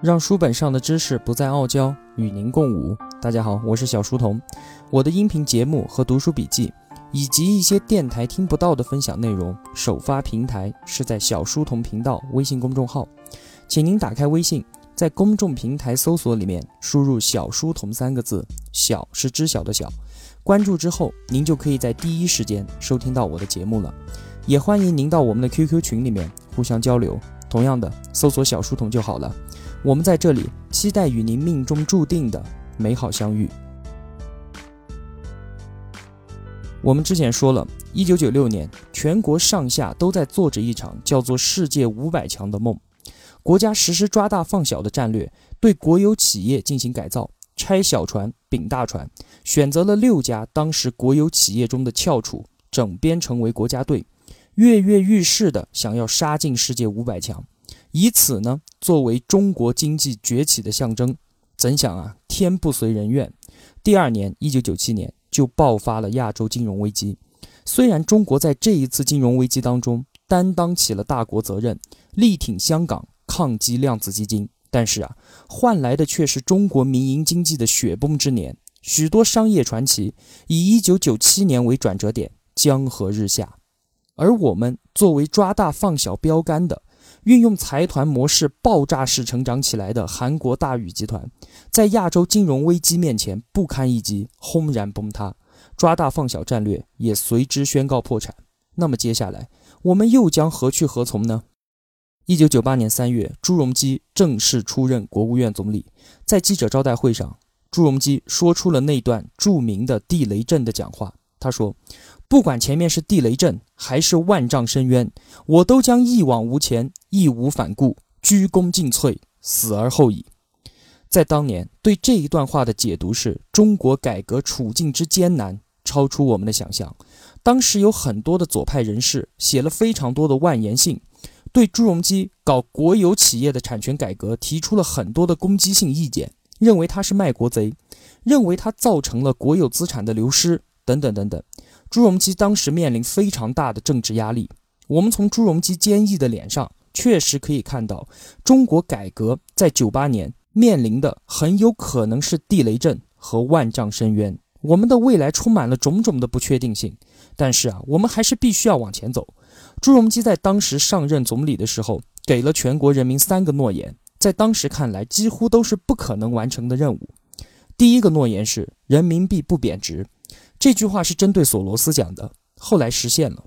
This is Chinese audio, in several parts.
让书本上的知识不再傲娇，与您共舞。大家好，我是小书童。我的音频节目和读书笔记，以及一些电台听不到的分享内容，首发平台是在小书童频道微信公众号。请您打开微信，在公众平台搜索里面输入“小书童”三个字，小是知晓的小。关注之后，您就可以在第一时间收听到我的节目了。也欢迎您到我们的 QQ 群里面互相交流。同样的，搜索“小书童”就好了。我们在这里期待与您命中注定的美好相遇。我们之前说了，一九九六年，全国上下都在做着一场叫做“世界五百强”的梦。国家实施抓大放小的战略，对国有企业进行改造，拆小船并大船，选择了六家当时国有企业中的翘楚，整编成为国家队，跃跃欲试的想要杀进世界五百强。以此呢作为中国经济崛起的象征，怎想啊，天不随人愿。第二年，一九九七年就爆发了亚洲金融危机。虽然中国在这一次金融危机当中担当起了大国责任，力挺香港抗击量子基金，但是啊，换来的却是中国民营经济的雪崩之年。许多商业传奇以一九九七年为转折点，江河日下。而我们作为抓大放小标杆的。运用财团模式爆炸式成长起来的韩国大宇集团，在亚洲金融危机面前不堪一击，轰然崩塌，抓大放小战略也随之宣告破产。那么接下来我们又将何去何从呢？一九九八年三月，朱镕基正式出任国务院总理。在记者招待会上，朱镕基说出了那段著名的地雷阵的讲话。他说。不管前面是地雷阵还是万丈深渊，我都将一往无前，义无反顾，鞠躬尽瘁，死而后已。在当年，对这一段话的解读是中国改革处境之艰难，超出我们的想象。当时有很多的左派人士写了非常多的万言信，对朱镕基搞国有企业的产权改革提出了很多的攻击性意见，认为他是卖国贼，认为他造成了国有资产的流失，等等等等。朱镕基当时面临非常大的政治压力。我们从朱镕基坚毅的脸上，确实可以看到，中国改革在九八年面临的很有可能是地雷阵和万丈深渊。我们的未来充满了种种的不确定性，但是啊，我们还是必须要往前走。朱镕基在当时上任总理的时候，给了全国人民三个诺言，在当时看来几乎都是不可能完成的任务。第一个诺言是人民币不贬值。这句话是针对索罗斯讲的，后来实现了。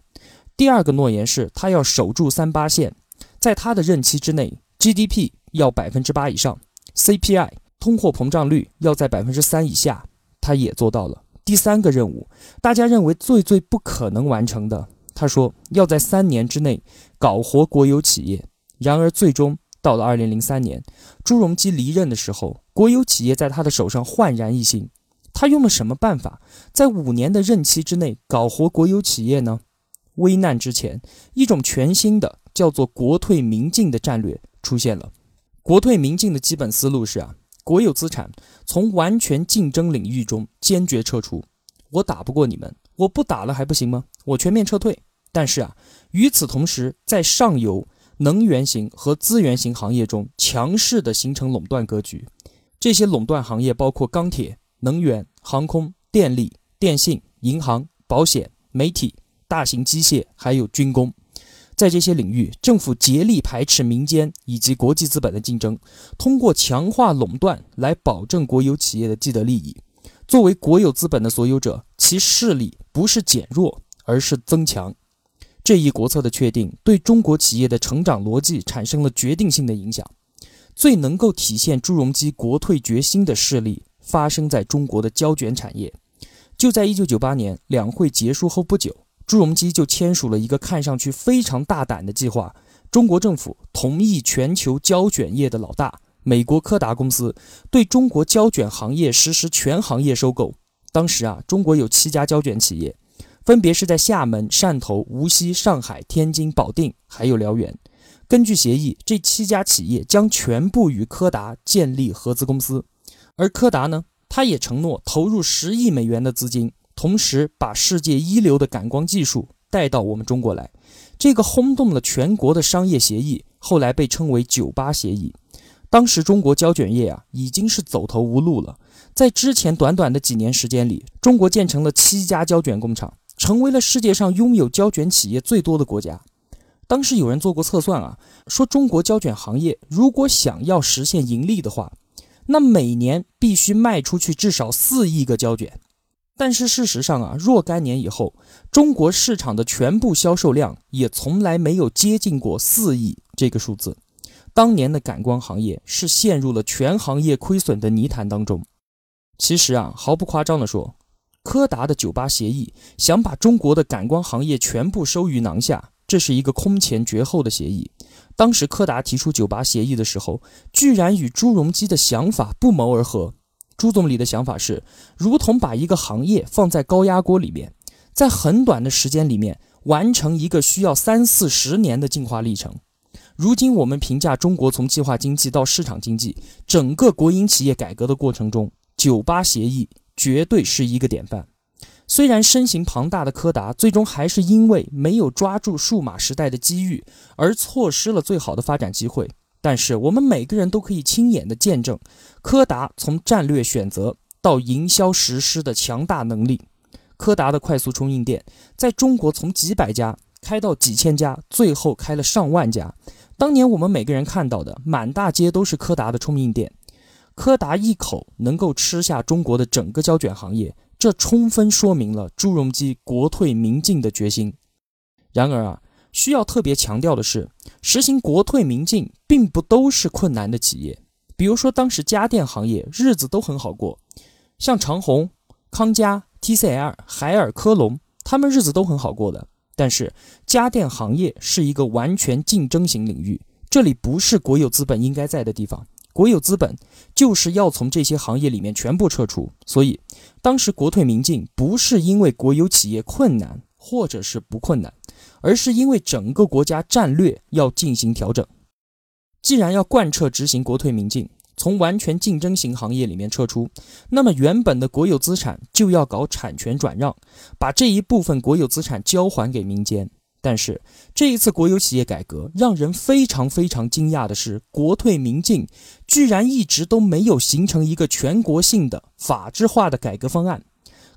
第二个诺言是他要守住三八线，在他的任期之内，GDP 要百分之八以上，CPI 通货膨胀率要在百分之三以下，他也做到了。第三个任务，大家认为最最不可能完成的，他说要在三年之内搞活国有企业。然而最终到了二零零三年，朱镕基离任的时候，国有企业在他的手上焕然一新。他用了什么办法，在五年的任期之内搞活国有企业呢？危难之前，一种全新的叫做“国退民进”的战略出现了。国退民进的基本思路是啊，国有资产从完全竞争领域中坚决撤出。我打不过你们，我不打了还不行吗？我全面撤退。但是啊，与此同时，在上游能源型和资源型行业中强势的形成垄断格局。这些垄断行业包括钢铁。能源、航空、电力、电信、银行、保险、媒体、大型机械，还有军工，在这些领域，政府竭力排斥民间以及国际资本的竞争，通过强化垄断来保证国有企业的既得利益。作为国有资本的所有者，其势力不是减弱，而是增强。这一国策的确定，对中国企业的成长逻辑产生了决定性的影响。最能够体现朱镕基国退决心的势力。发生在中国的胶卷产业，就在一九九八年两会结束后不久，朱镕基就签署了一个看上去非常大胆的计划。中国政府同意全球胶卷业的老大美国柯达公司对中国胶卷行业实施全行业收购。当时啊，中国有七家胶卷企业，分别是在厦门、汕头、无锡、上海、天津、保定，还有辽源。根据协议，这七家企业将全部与柯达建立合资公司。而柯达呢，他也承诺投入十亿美元的资金，同时把世界一流的感光技术带到我们中国来。这个轰动了全国的商业协议，后来被称为“九八协议”。当时中国胶卷业啊已经是走投无路了。在之前短短的几年时间里，中国建成了七家胶卷工厂，成为了世界上拥有胶卷企业最多的国家。当时有人做过测算啊，说中国胶卷行业如果想要实现盈利的话，那每年必须卖出去至少四亿个胶卷。但是事实上啊，若干年以后，中国市场的全部销售量也从来没有接近过四亿这个数字。当年的感光行业是陷入了全行业亏损的泥潭当中。其实啊，毫不夸张地说，柯达的九八协议想把中国的感光行业全部收于囊下，这是一个空前绝后的协议。当时柯达提出九八协议的时候，居然与朱镕基的想法不谋而合。朱总理的想法是，如同把一个行业放在高压锅里面，在很短的时间里面完成一个需要三四十年的进化历程。如今我们评价中国从计划经济到市场经济整个国营企业改革的过程中。九八协议绝对是一个典范。虽然身形庞大的柯达最终还是因为没有抓住数码时代的机遇而错失了最好的发展机会，但是我们每个人都可以亲眼的见证柯达从战略选择到营销实施的强大能力。柯达的快速冲印店在中国从几百家开到几千家，最后开了上万家。当年我们每个人看到的满大街都是柯达的冲印店。柯达一口能够吃下中国的整个胶卷行业，这充分说明了朱镕基国退民进的决心。然而啊，需要特别强调的是，实行国退民进并不都是困难的企业。比如说，当时家电行业日子都很好过，像长虹、康佳、TCL、海尔、科龙，他们日子都很好过的。但是，家电行业是一个完全竞争型领域，这里不是国有资本应该在的地方。国有资本就是要从这些行业里面全部撤出，所以当时国退民进不是因为国有企业困难或者是不困难，而是因为整个国家战略要进行调整。既然要贯彻执行国退民进，从完全竞争型行业里面撤出，那么原本的国有资产就要搞产权转让，把这一部分国有资产交还给民间。但是这一次国有企业改革让人非常非常惊讶的是，国退民进居然一直都没有形成一个全国性的法制化的改革方案，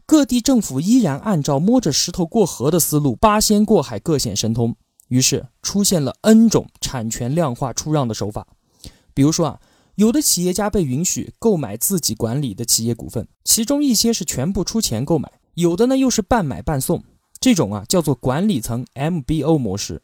各地政府依然按照摸着石头过河的思路，八仙过海各显神通，于是出现了 N 种产权量化出让的手法。比如说啊，有的企业家被允许购买自己管理的企业股份，其中一些是全部出钱购买，有的呢又是半买半送。这种啊叫做管理层 MBO 模式，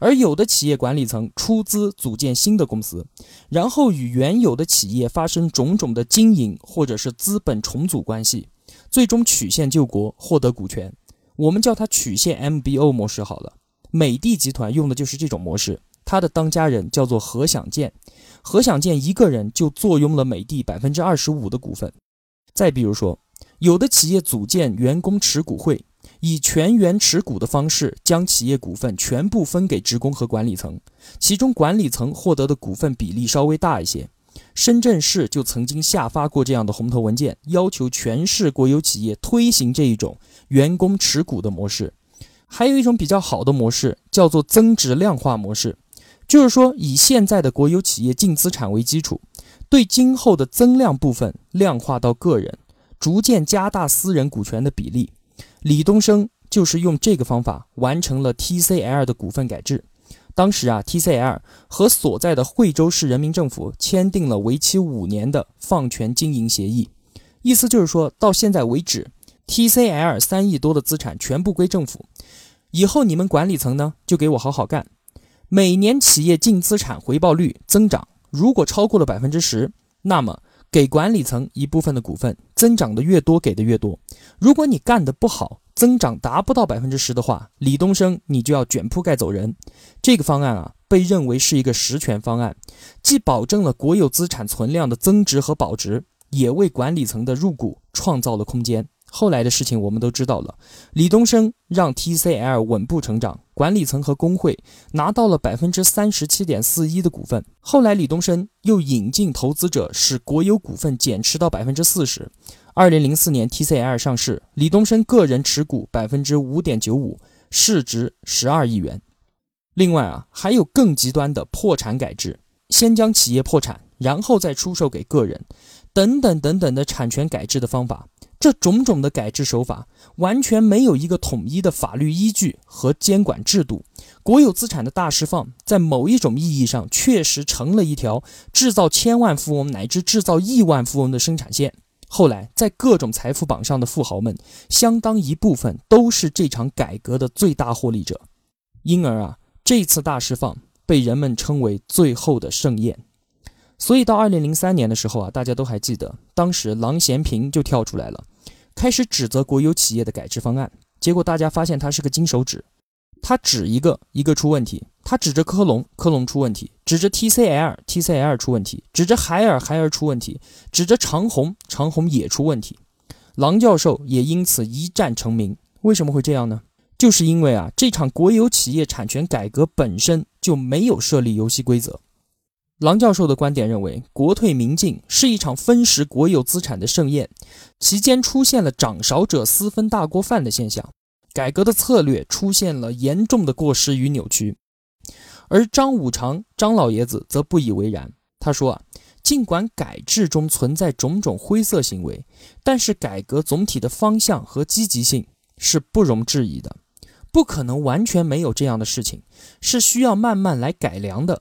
而有的企业管理层出资组建新的公司，然后与原有的企业发生种种的经营或者是资本重组关系，最终曲线救国，获得股权。我们叫它曲线 MBO 模式好了。美的集团用的就是这种模式，它的当家人叫做何享健，何享健一个人就坐拥了美的百分之二十五的股份。再比如说，有的企业组建员工持股会。以全员持股的方式，将企业股份全部分给职工和管理层，其中管理层获得的股份比例稍微大一些。深圳市就曾经下发过这样的红头文件，要求全市国有企业推行这一种员工持股的模式。还有一种比较好的模式，叫做增值量化模式，就是说以现在的国有企业净资产为基础，对今后的增量部分量化到个人，逐渐加大私人股权的比例。李东生就是用这个方法完成了 TCL 的股份改制。当时啊，TCL 和所在的惠州市人民政府签订了为期五年的放权经营协议，意思就是说到现在为止，TCL 三亿多的资产全部归政府，以后你们管理层呢就给我好好干。每年企业净资产回报率增长，如果超过了百分之十，那么。给管理层一部分的股份，增长的越多，给的越多。如果你干的不好，增长达不到百分之十的话，李东生你就要卷铺盖走人。这个方案啊，被认为是一个实权方案，既保证了国有资产存量的增值和保值，也为管理层的入股创造了空间。后来的事情我们都知道了，李东生让 TCL 稳步成长，管理层和工会拿到了百分之三十七点四一的股份。后来李东生又引进投资者，使国有股份减持到百分之四十。二零零四年 TCL 上市，李东生个人持股百分之五点九五，市值十二亿元。另外啊，还有更极端的破产改制，先将企业破产。然后再出售给个人，等等等等的产权改制的方法。这种种的改制手法完全没有一个统一的法律依据和监管制度。国有资产的大释放，在某一种意义上确实成了一条制造千万富翁乃至制造亿万富翁的生产线。后来，在各种财富榜上的富豪们，相当一部分都是这场改革的最大获利者。因而啊，这次大释放被人们称为最后的盛宴。所以到二零零三年的时候啊，大家都还记得，当时郎咸平就跳出来了。开始指责国有企业的改制方案，结果大家发现他是个金手指，他指一个一个出问题，他指着科隆科隆出问题，指着 TCL TCL 出问题，指着海尔海尔出问题，指着长虹长虹也出问题，郎教授也因此一战成名。为什么会这样呢？就是因为啊，这场国有企业产权改革本身就没有设立游戏规则。郎教授的观点认为，国退民进是一场分食国有资产的盛宴，其间出现了掌勺者私分大锅饭的现象，改革的策略出现了严重的过失与扭曲。而张五常张老爷子则不以为然，他说啊，尽管改制中存在种种灰色行为，但是改革总体的方向和积极性是不容置疑的，不可能完全没有这样的事情，是需要慢慢来改良的。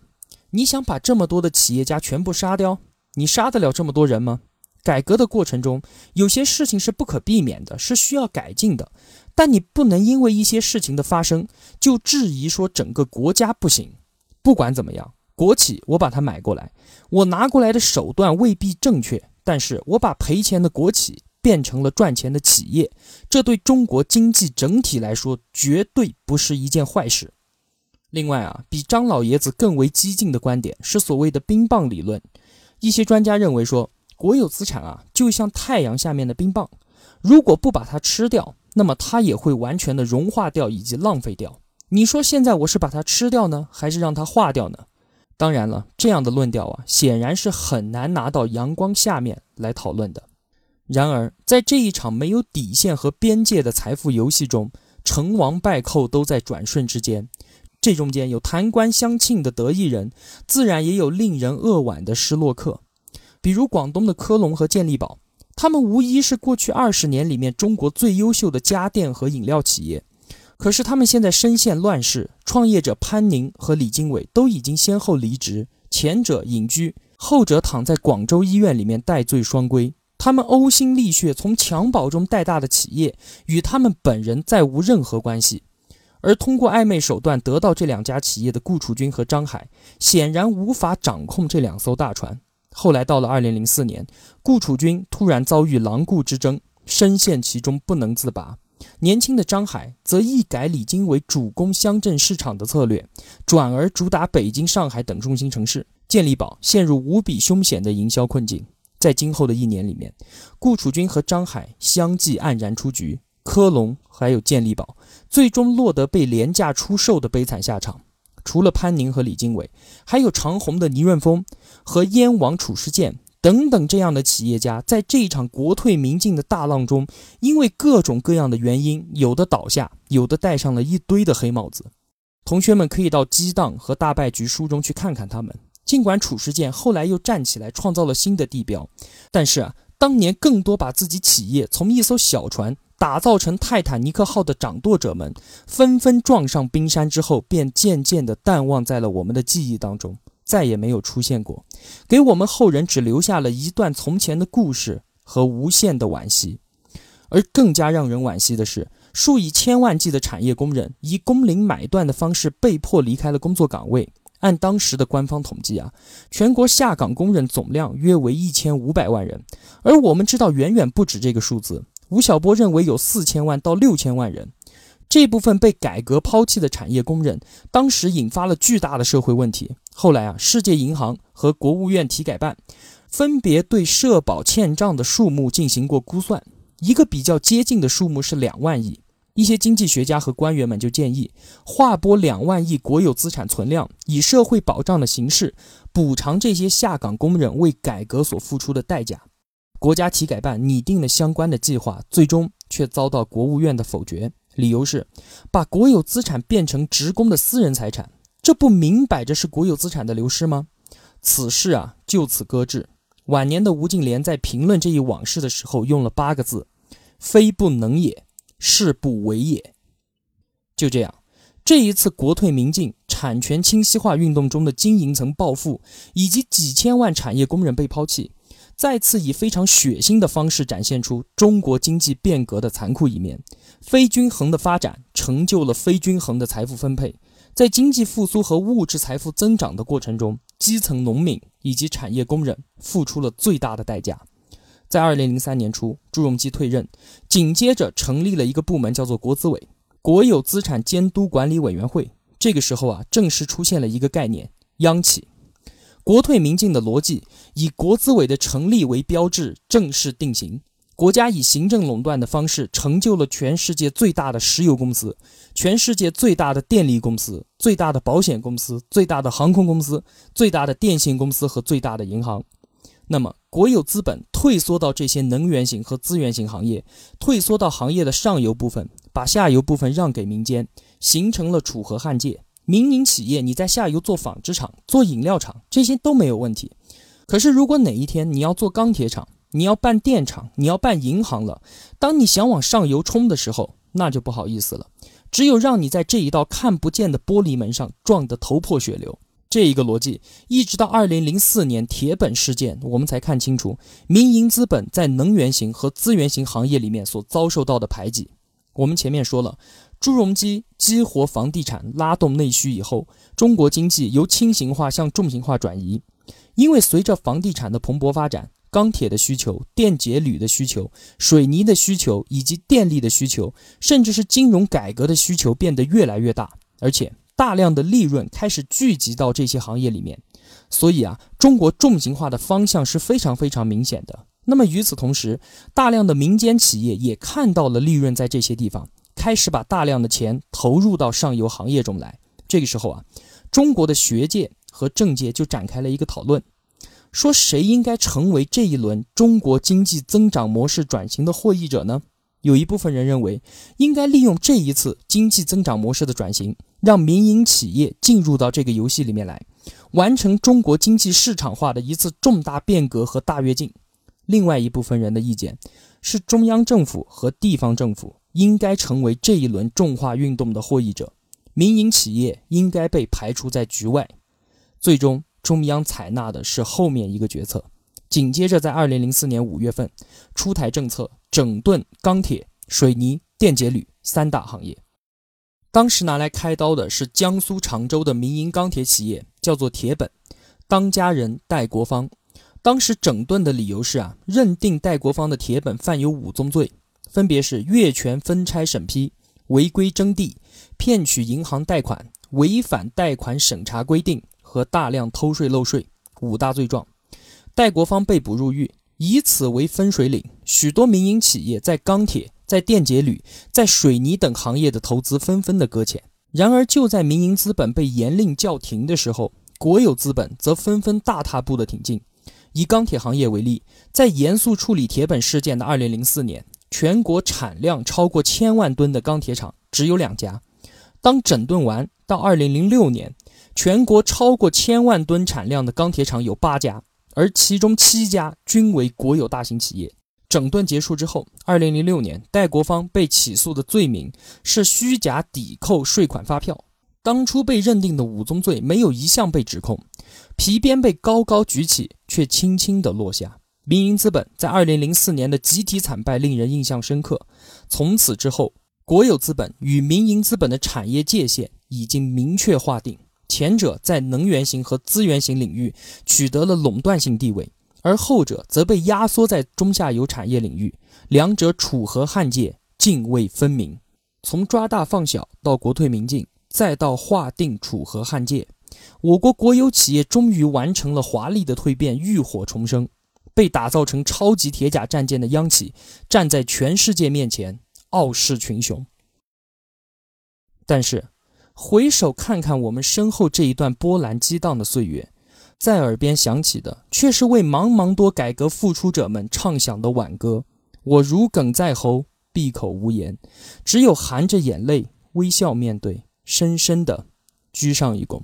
你想把这么多的企业家全部杀掉？你杀得了这么多人吗？改革的过程中，有些事情是不可避免的，是需要改进的。但你不能因为一些事情的发生就质疑说整个国家不行。不管怎么样，国企我把它买过来，我拿过来的手段未必正确，但是我把赔钱的国企变成了赚钱的企业，这对中国经济整体来说绝对不是一件坏事。另外啊，比张老爷子更为激进的观点是所谓的冰棒理论。一些专家认为说，国有资产啊，就像太阳下面的冰棒，如果不把它吃掉，那么它也会完全的融化掉以及浪费掉。你说现在我是把它吃掉呢，还是让它化掉呢？当然了，这样的论调啊，显然是很难拿到阳光下面来讨论的。然而，在这一场没有底线和边界的财富游戏中，成王败寇都在转瞬之间。这中间有弹冠相庆的得意人，自然也有令人扼腕的失落客。比如广东的科隆和健力宝，他们无疑是过去二十年里面中国最优秀的家电和饮料企业。可是他们现在深陷乱世，创业者潘宁和李经纬都已经先后离职，前者隐居，后者躺在广州医院里面戴罪双规。他们呕心沥血从襁褓中带大的企业，与他们本人再无任何关系。而通过暧昧手段得到这两家企业的顾楚军和张海，显然无法掌控这两艘大船。后来到了二零零四年，顾楚军突然遭遇狼顾之争，深陷其中不能自拔。年轻的张海则一改李经纬主攻乡镇市场的策略，转而主打北京、上海等中心城市。健力宝陷入无比凶险的营销困境。在今后的一年里面，顾楚军和张海相继黯然出局。科隆还有健力宝，最终落得被廉价出售的悲惨下场。除了潘宁和李经纬，还有长虹的倪润峰和燕王褚时健等等这样的企业家，在这一场国退民进的大浪中，因为各种各样的原因，有的倒下，有的戴上了一堆的黑帽子。同学们可以到《激荡》和《大败局》书中去看看他们。尽管褚时健后来又站起来创造了新的地标，但是啊，当年更多把自己企业从一艘小船。打造成泰坦尼克号的掌舵者们，纷纷撞上冰山之后，便渐渐地淡忘在了我们的记忆当中，再也没有出现过，给我们后人只留下了一段从前的故事和无限的惋惜。而更加让人惋惜的是，数以千万计的产业工人以工龄买断的方式被迫离开了工作岗位。按当时的官方统计啊，全国下岗工人总量约为一千五百万人，而我们知道远远不止这个数字。吴晓波认为有四千万到六千万人，这部分被改革抛弃的产业工人，当时引发了巨大的社会问题。后来啊，世界银行和国务院体改办分别对社保欠账的数目进行过估算，一个比较接近的数目是两万亿。一些经济学家和官员们就建议划拨两万亿国有资产存量，以社会保障的形式补偿这些下岗工人为改革所付出的代价。国家体改办拟定了相关的计划，最终却遭到国务院的否决。理由是，把国有资产变成职工的私人财产，这不明摆着是国有资产的流失吗？此事啊就此搁置。晚年的吴敬琏在评论这一往事的时候，用了八个字：“非不能也，是不为也。”就这样，这一次国退民进、产权清晰化运动中的经营层暴富，以及几千万产业工人被抛弃，再次以非常血腥的方式展现出中国经济变革的残酷一面。非均衡的发展成就了非均衡的财富分配，在经济复苏和物质财富增长的过程中，基层农民以及产业工人付出了最大的代价。在二零零三年初，朱镕基退任，紧接着成立了一个部门，叫做国资委。国有资产监督管理委员会，这个时候啊，正式出现了一个概念——央企。国退民进的逻辑以国资委的成立为标志，正式定型。国家以行政垄断的方式，成就了全世界最大的石油公司、全世界最大的电力公司、最大的保险公司、最大的航空公司、最大的电信公司和最大的银行。那么，国有资本退缩到这些能源型和资源型行业，退缩到行业的上游部分。把下游部分让给民间，形成了楚河汉界。民营企业你在下游做纺织厂、做饮料厂，这些都没有问题。可是如果哪一天你要做钢铁厂、你要办电厂、你要办银行了，当你想往上游冲的时候，那就不好意思了。只有让你在这一道看不见的玻璃门上撞得头破血流。这一个逻辑，一直到二零零四年铁本事件，我们才看清楚民营资本在能源型和资源型行业里面所遭受到的排挤。我们前面说了，朱镕基激活房地产，拉动内需以后，中国经济由轻型化向重型化转移。因为随着房地产的蓬勃发展，钢铁的需求、电解铝的需求、水泥的需求以及电力的需求，甚至是金融改革的需求变得越来越大，而且大量的利润开始聚集到这些行业里面。所以啊，中国重型化的方向是非常非常明显的。那么与此同时，大量的民间企业也看到了利润在这些地方，开始把大量的钱投入到上游行业中来。这个时候啊，中国的学界和政界就展开了一个讨论，说谁应该成为这一轮中国经济增长模式转型的获益者呢？有一部分人认为，应该利用这一次经济增长模式的转型，让民营企业进入到这个游戏里面来，完成中国经济市场化的一次重大变革和大跃进。另外一部分人的意见是，中央政府和地方政府应该成为这一轮重化运动的获益者，民营企业应该被排除在局外。最终，中央采纳的是后面一个决策。紧接着，在二零零四年五月份出台政策，整顿钢铁、水泥、电解铝三大行业。当时拿来开刀的是江苏常州的民营钢铁企业，叫做铁本，当家人戴国芳。当时整顿的理由是啊，认定戴国芳的铁本犯有五宗罪，分别是越权分拆审批、违规征地、骗取银行贷款、违反贷款审查规定和大量偷税漏税五大罪状。戴国芳被捕入狱，以此为分水岭，许多民营企业在钢铁、在电解铝、在水泥等行业的投资纷纷的搁浅。然而，就在民营资本被严令叫停的时候，国有资本则纷纷大踏步的挺进。以钢铁行业为例，在严肃处理铁本事件的2004年，全国产量超过千万吨的钢铁厂只有两家。当整顿完，到2006年，全国超过千万吨产量的钢铁厂有八家，而其中七家均为国有大型企业。整顿结束之后，2006年，戴国芳被起诉的罪名是虚假抵扣税款发票。当初被认定的五宗罪没有一项被指控，皮鞭被高高举起，却轻轻地落下。民营资本在二零零四年的集体惨败令人印象深刻。从此之后，国有资本与民营资本的产业界限已经明确划定，前者在能源型和资源型领域取得了垄断性地位，而后者则被压缩在中下游产业领域，两者楚河汉界，泾渭分明。从抓大放小到国退民进。再到划定楚河汉界，我国国有企业终于完成了华丽的蜕变，浴火重生，被打造成超级铁甲战舰的央企，站在全世界面前傲视群雄。但是，回首看看我们身后这一段波澜激荡的岁月在耳边响起的却是为茫茫多改革付出者们唱响的挽歌。我如鲠在喉闭口无言只有含着眼泪微笑面对深深的鞠上一躬。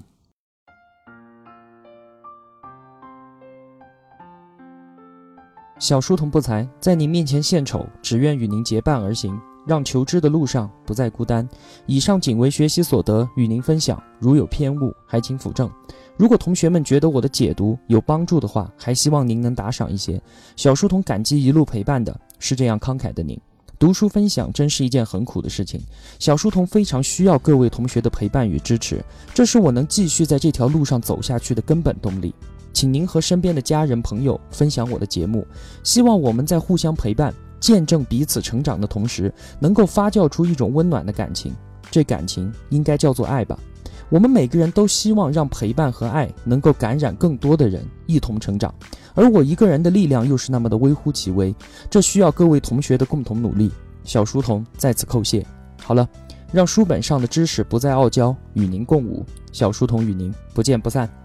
小书童不才在您面前献丑只愿与您结伴而行。让求知的路上不再孤单。以上仅为学习所得，与您分享，如有偏误，还请斧正。如果同学们觉得我的解读有帮助的话，还希望您能打赏一些。小书童感激一路陪伴的是这样慷慨的您。读书分享真是一件很苦的事情，小书童非常需要各位同学的陪伴与支持，这是我能继续在这条路上走下去的根本动力。请您和身边的家人朋友分享我的节目，希望我们在互相陪伴、见证彼此成长的同时，能够发酵出一种温暖的感情。这感情应该叫做爱吧。我们每个人都希望让陪伴和爱能够感染更多的人，一同成长。而我一个人的力量又是那么的微乎其微，这需要各位同学的共同努力。小书童在此叩谢。好了，让书本上的知识不再傲娇，与您共舞。小书童与您不见不散。